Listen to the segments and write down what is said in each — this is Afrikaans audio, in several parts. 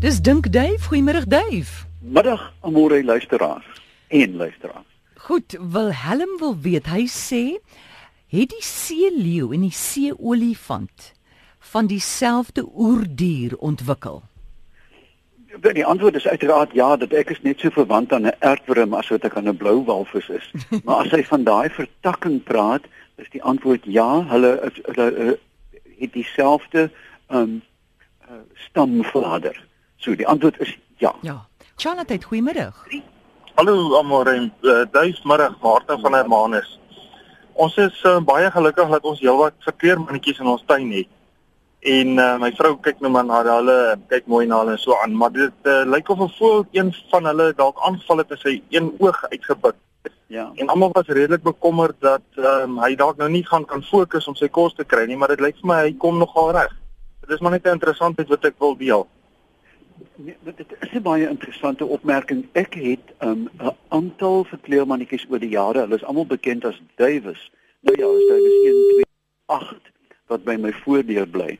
Dis Dink Dave, goeiemôre Dave. Middag amore luisteraars en luisteraars. Goed, Wilhelm wil weet, hy sê het die seeleeu en die seeolifant van dieselfde oerdier ontwikkel? Die antwoord is uiteraard ja, dat ek is net so verwant aan 'n aardworm as wat ek aan 'n blou walvis is. maar as hy van daai vertakking praat, is die antwoord ja, hulle is hulle het dieselfde um uh, stamvader. So die antwoord is ja. Ja. Charlotte, goeiemiddag. Hallo almal en uh, duismiddag Martin van Hermanus. Ons is uh, baie gelukkig dat ons heelwat verkeermannetjies in ons tuin het. En uh, my vrou kyk nou maar na hulle, kyk mooi na hulle en so aan, maar dit uh, lyk of 'n voël een van hulle dalk aanval het en sy een oog uitgebuk. Ja. En almal was redelik bekommerd dat um, hy dalk nou nie gaan kan fokus om sy kos te kry nie, maar dit lyk vir my hy kom nogal reg. Dit is maar net 'n interessantheid wat ek wil deel. Nee, dit is 'n baie interessante opmerking. Ek het um, 'n um, aantal verkleurmannetjies oor die jare, hulle is almal bekend as Davis. Nou ja, is Davis 1 2 8 wat by my voordeur bly.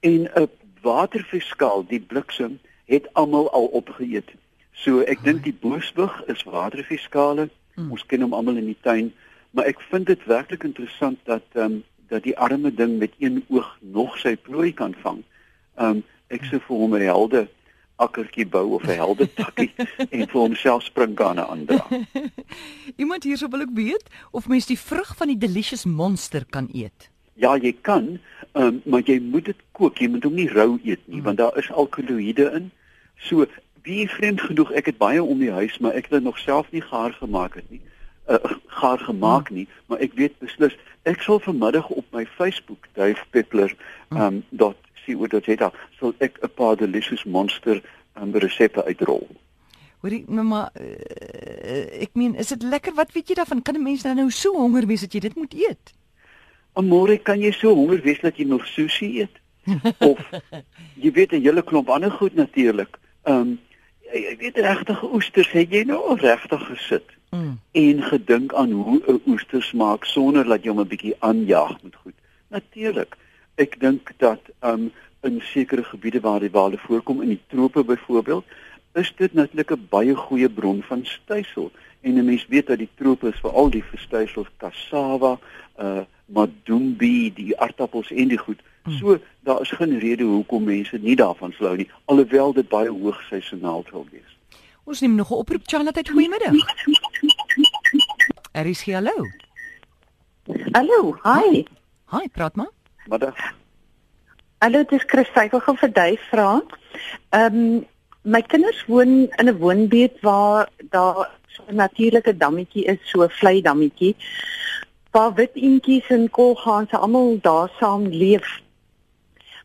En 'n waterviskaal, die bliksem, het almal al opgeëet. So ek dink die boosbug is waterviskale. Hmm. Ons ken hom almal in die tuin, maar ek vind dit werklik interessant dat ehm um, dat die arme ding met een oog nog sy plooi kan vang. Ehm um, ek sê vir hom 'n helde akkertjie bou of 'n helde takkie en vir homself springkane aandra. Iemand hierso wil ek weet of mens die vrug van die delicious monster kan eet. Ja, jy kan, um, maar jy moet dit kook. Jy moet hom nie rou eet nie, mm. want daar is alkaloïde in. So, wie vreemd genoeg, ek het baie om die huis, maar ek het dit nog self nie gaar gemaak het nie. Uh, gaar gemaak mm. nie, maar ek weet beslis ek sal vanmiddag op my Facebook Dave Peppler mm. Um dot co.za sal ek 'n paar delicious monster um, resepte uitrol. Hoorie, mamma, uh, ek meen, is dit lekker? Wat weet jy daarvan? Kan 'n mens nou nou so honger wees dat jy dit moet eet? Môre kan jy so honger wees dat jy nog sushi eet? of jy weet 'n hele klomp ander goed natuurlik. Ehm um, jy weet regtig oesters, het jy nou regtig gesit mm. en gedink aan hoe 'n oester smaak sonder dat jy hom 'n bietjie aanjaag met goed? Natuurlik. Ek dink dat um, in sekere gebiede waar die wale voorkom in die trope byvoorbeeld, is dit natuurlik 'n baie goeie bron van stysel. En 'n mens weet dat die trope is veral die verstysels cassava, uh madumbi, die aardappels en die goed. Hmm. So daar is geen rede hoekom mense nie daarvan slou nie, alhoewel dit baie hoog seisoonaal sal wees. Ons neem nog 'n oproep Charlotte, goeiemiddag. Er is hier hallo. Hallo, hi. Hi, praat maar. Middag. Hallo, dit is Chris, ek wil vir jou vra. Ehm um, my kinders woon in 'n woonbuurt waar daar so 'n natuurlike dammetjie is, so 'n vlei dammetjie waar wit eentjies en kolgaanse almal daar saam leef.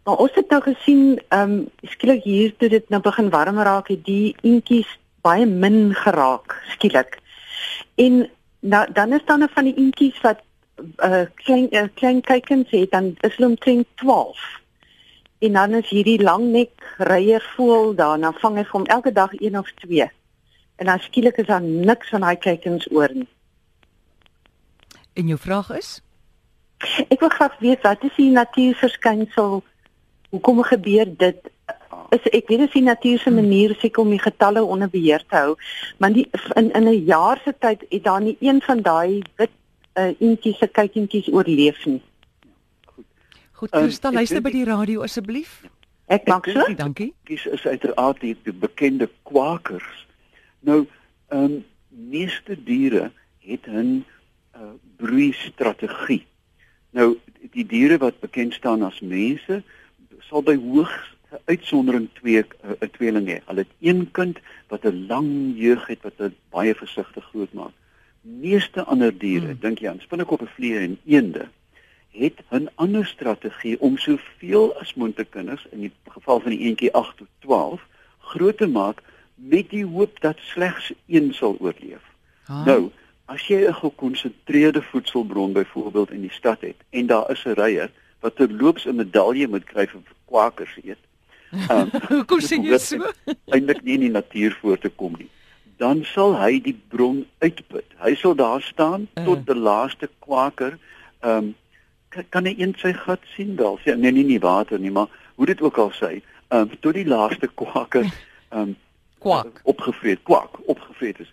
Maar ons het nou gesien, ehm um, skielik hier toe dit nou begin warm raak, het die eentjies baie min geraak skielik. En nou dan is daar nou van die eentjies wat uh klein uh, klein kykens het dan is hulle omtrent 12. En dan is hierdie langnek reiervoël daar, dan vang hy hom elke dag een of twee. En dan skielik is daar niks van daai kykens oor nie. En jou vraag is? Ek wil graag weet wat is die natuurverskynsel? Hoekom gebeur dit? Is ek weet dis die natuur se manier seker om die getalle onder beheer te hou, maar die, in in 'n jaar se tyd het daar nie een van daai wit uh, eentjies se kykientjies oorleef nie. Goed. Goed, Christa, um, luister by die radio asseblief. Ek maak so. Dankie. Kies is uiteraard die, die bekende kwakers. Nou, ehm um, meeste diere het 'n uh, broeistrategie. Nou die diere wat bekend staan as mense sal by hoogs uitsondering twee 'n uh, uh, tweeling hê. Hulle het een kind wat 'n lang jeug het wat hulle baie versigtig grootmaak. Meeste ander diere, hmm. dink jy aan spinnekoppe, vliee en eende, het 'n ander strategie om soveel as moontlik kinders in die geval van die eentjie 8 tot 12 groot te maak met die hoop dat slegs een sal oorleef. Ah. Nou, As jy 'n gekonsentreerde voedselbron byvoorbeeld in die stad het en daar is 'n ryer wat terloops 'n medalje moet kry vir kwakers eet. Um, Hoekom sê jy so? Eindelik nie in die natuur voor te kom nie. Dan sal hy die bron uitput. Hy sal daar staan uh. tot die laaste kwaker ehm um, kan hy in sy gat sien wel. Sê nee nee nie water nie, maar hoe dit ook al sê, ehm um, tot die laaste kwaker ehm um, kwak opgevreet kwak opgevreet is.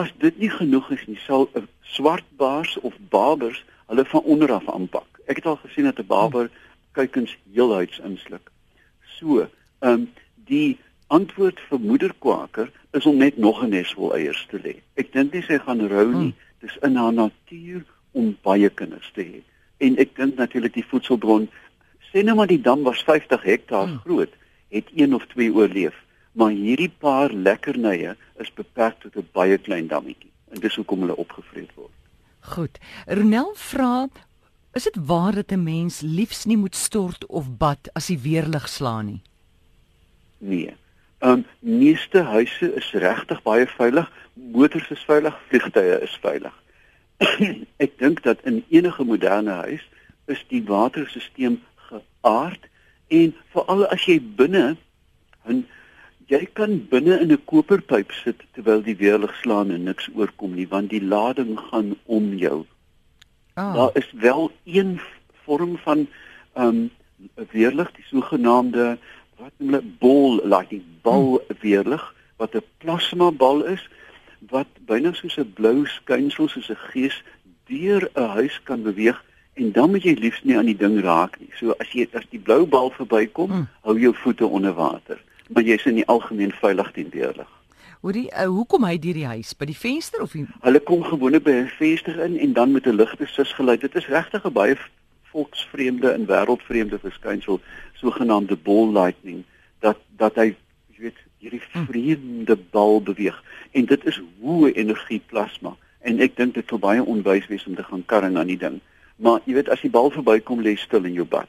As dit nie genoeg is nie, sal 'n swartbaars of babers hulle van onder af aanpak. Ek het al gesien dat 'n baber kuikens heelhuids insluk. So, ehm um, die antwoord vir moederkwaker is om net nog 'n nes vol eiers te lê. Ek dink nie sy gaan rou nie. Hmm. Dis in haar natuur om baie kinders te hê. En ek dink natuurlik die voedselbron sê nou maar die dam was 50 hektaar hmm. groot, het een of twee oorleef, maar hierdie paar lekkernye is beperk tot 'n baie klein dammetjie en dis hoekom hulle opgevreet word. Goed. Ronel vra Is dit waar dat 'n mens liefs nie moet stort of bad as die weerlig slaan nie? Nee. Um, meeste huise is regtig baie veilig. Motors is veilig, vliegtye is veilig. ek dink dat in enige moderne huis is die waterstelsel geaard en veral as jy binne 'n jy kan binne in 'n koperpyp sit terwyl die weerlig slaan en niks oorkom nie want die lading gaan om jou. Oh. Daar is wel een vorm van ehm um, weerlig, die sogenaamde wat noem hulle bol lightning bal hmm. weerlig wat 'n plasma bal is wat byna soos 'n blou skynsel soos 'n gees deur 'n huis kan beweeg en dan moet jy liefs nie aan die ding raak nie. So as jy as die blou bal verbykom, hmm. hou jou voete onder water, maar jy's in die algemeen veilig teen weerlig. Hoorie, uh, hoe kom hy deur die huis? By die venster of die... Hulle kom gewoonlik by 'n venster in en dan met 'n ligte sus geluid. Dit is regtig 'n baie volksvreemde en wêreldvreemde verskynsel, sogenaamde ball lightning, dat dat hy weet hierdie hm. vreemde bal beweeg en dit is hoë energie plasma en ek dink dit sou baie onwys wees om te gaan karring aan die ding. Maar jy weet as die bal verbykom lê stil in jou bad.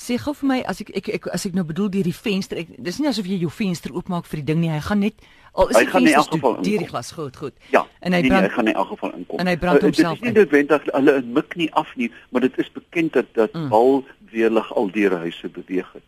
Sê gou vir my as ek, ek ek as ek nou bedoel deur die venster, ek, dis nie asof jy jou venster oopmaak vir die ding nie. Hy gaan net al is hy gaan in elk geval deur die glas goed, goed. Ja. En hy nee, brand nee, hy gaan in elk geval inkom. En hy brand uh, homself. Dit is nie noodwendig hulle mik nie af nie, maar dit is bekend dat dat mm. bal weerlig al deur huise beweeg het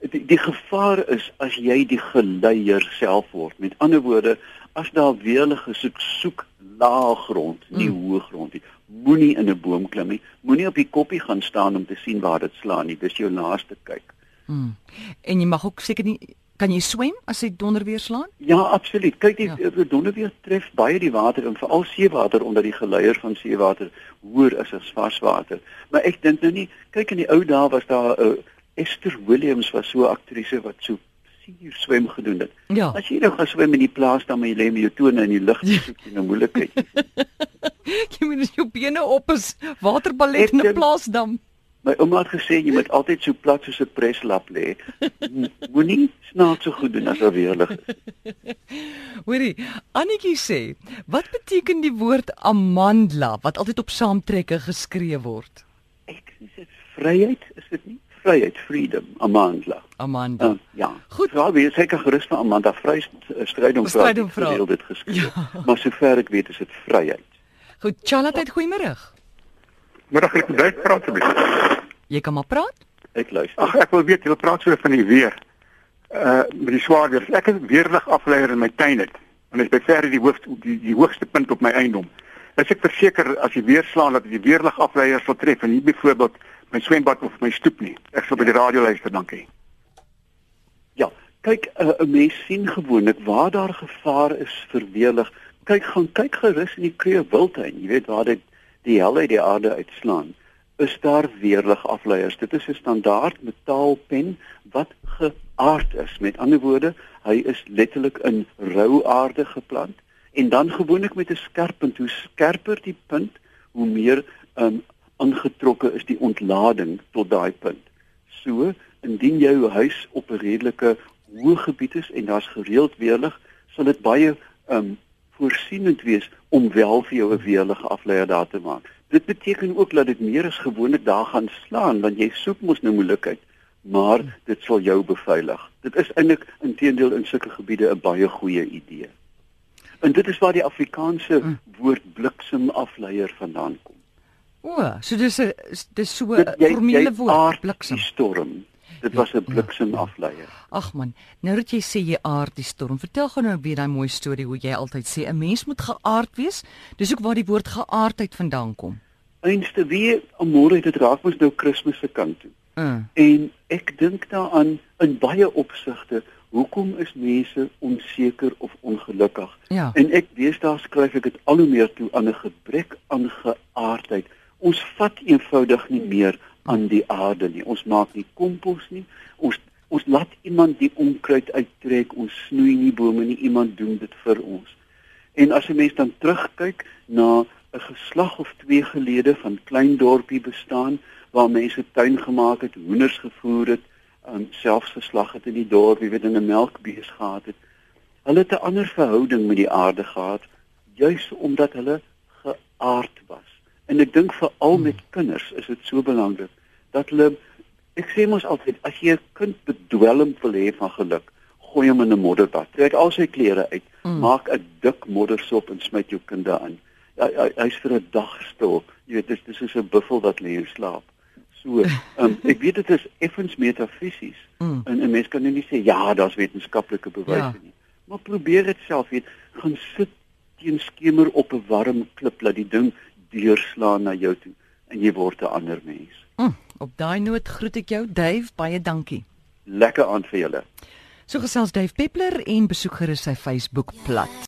die, die gevaar is as jy die geleier self word. Met ander woorde, as daar weerlig gesoek soek laag grond, nie mm. hoë grond nie. Moenie in 'n boom klim nie. Moenie op die koppie gaan staan om te sien waar dit slaan nie. Dis jou laaste kyk. Mm. En jy mag ook seker nie kan jy swem as dit donder weer slaan? Ja, absoluut. Kyk, die, ja. die donder weer tref baie die water en veral seewater omdat die geleier van seewater hoër is as varswater. Maar ek dink nou nie, kyk in die ou dae was daar 'n uh, Esther Williams was so 'n aktrise wat so suur swem gedoen het. Ja. As jy nou gaan swem in die plaas dan moet jy lê met jou tone in die lug soek jy 'n nou moeilikheid. jy moet jou bene op is waterballet in 'n plaasdam. My ouma het gesê jy moet altyd so plat soos 'n preslap lê. Moenie snaaks so goed doen as daar weerlig is. Hoorie, Annetjie sê, wat beteken die woord amandla wat altyd op saamtrekke geskryf word? Ek sê dit vryheid, is dit nie? vryheid, freedom, Amanda. Amanda. Uh, ja. Goed. Ja, wie seker gerus vir Amanda vry stryd om vrou. Dit geskryf. Ja. Maar sover ek weet is dit vryheid. Goed, Charlotte, goeiemôre. Môre ek moet dit praat asseblief. Jy kan maar praat. Ek luister. Ag, ek wil weet jy wil praat so van die weer. Uh met die swaar weer. Ek het weerlig afleier in my tuin het. En dit is baie die hoogste die, die hoogste punt op my eiendom. As ek verseker as jy weer slaan dat die weerlig afleier sal tref en nie byvoorbeeld my swembad of my stoep nie. Ek sal by die radio luister, dankie. Ja, kyk eh, 'n uh, mens sien gewoonlik waar daar gevaar is vir weerlig. Kyk gaan kyk gerus in die Kreeu Wildtuin. Jy weet waar dit die hel uit die aarde uitslaan. Is daar weerlig afleiers? Dit is 'n standaard metaalpen wat geaard is. Met ander woorde, hy is letterlik in rou aarde geplant en dan gewoonlik met 'n skerp punt. Hoe skerper die punt, hoe meer um, aangetrokke is die ontlading tot daai punt. So, indien jou huis op 'n redelike hoë gebied is en daar's gereeld weerlig, sal dit baie um voorsienend wees om wel vir jou 'n weerlige afleier daar te maak. Dit beteken ook dat dit meer as gewoonlik daar gaan slaan want jy soek mos nou moeilikheid, maar dit sal jou beveilig. Dit is eintlik intedeel in sulke gebiede 'n baie goeie idee. En dit is waar die Afrikaanse hm. woord bliksemafleier vandaan kom. O, so dis 'n dis so 'n formele woord bliksem storm. Dit was 'n bliksemafleier. Ag man, nou dat jy sê jy aard die storm, vertel gou nou weer daai mooi storie hoe jy altyd sê 'n mens moet geaard wees. Dis ook waar die woord geaardheid vandaan kom. Einste wie môre dit raak mos nou Kersfees se kant toe. Uh. En ek dink daaraan in baie opsigte, hoekom is mense onseker of ongelukkig? Ja. En ek deesdae skryf ek dit al hoe meer toe aan 'n gebrek aan geaardheid. Ons vat eenvoudig nie meer aan die aarde nie. Ons maak nie kompos nie. Ons ons laat iemand die onkruid uittrek. Ons snoei nie bome nie. Iemand doen dit vir ons. En as 'n mens dan terugkyk na 'n geslag of twee gelede van klein dorpie bestaan waar mense tuin gemaak het, hoenders gevoer het, um, selfs geslag het in die dorp, jy weet in 'n melkbees gehad het. Hulle het 'n ander verhouding met die aarde gehad, juis omdat hulle was. En ek dink veral met kinders is dit so belangrik dat hulle ek sê mos altyd as jy 'n kind bedwelm wil hê van geluk, gooi hom in 'n modderbad. Trek al sy klere uit, mm. maak 'n dik moddersop en smyt jou kind daarin. Ja, hy, hy's vir 'n dag stil. Jy weet dis dis is 'n buffel wat lê en slaap. So, um, ek weet dit is effens metafisies. Mm. En 'n mens kan nou nie sê ja, daar's wetenskaplike bewyse ja. nie. Maar probeer dit self weet, gaan sit teen skemer op 'n warm klip laat die ding deurslaan na jou toe en jy word 'n ander mens. Mm, op daai noot groet ek jou Dave, baie dankie. Lekker aan vir julle. So gesels Dave Peppler en besoek gerus sy Facebook bladsy.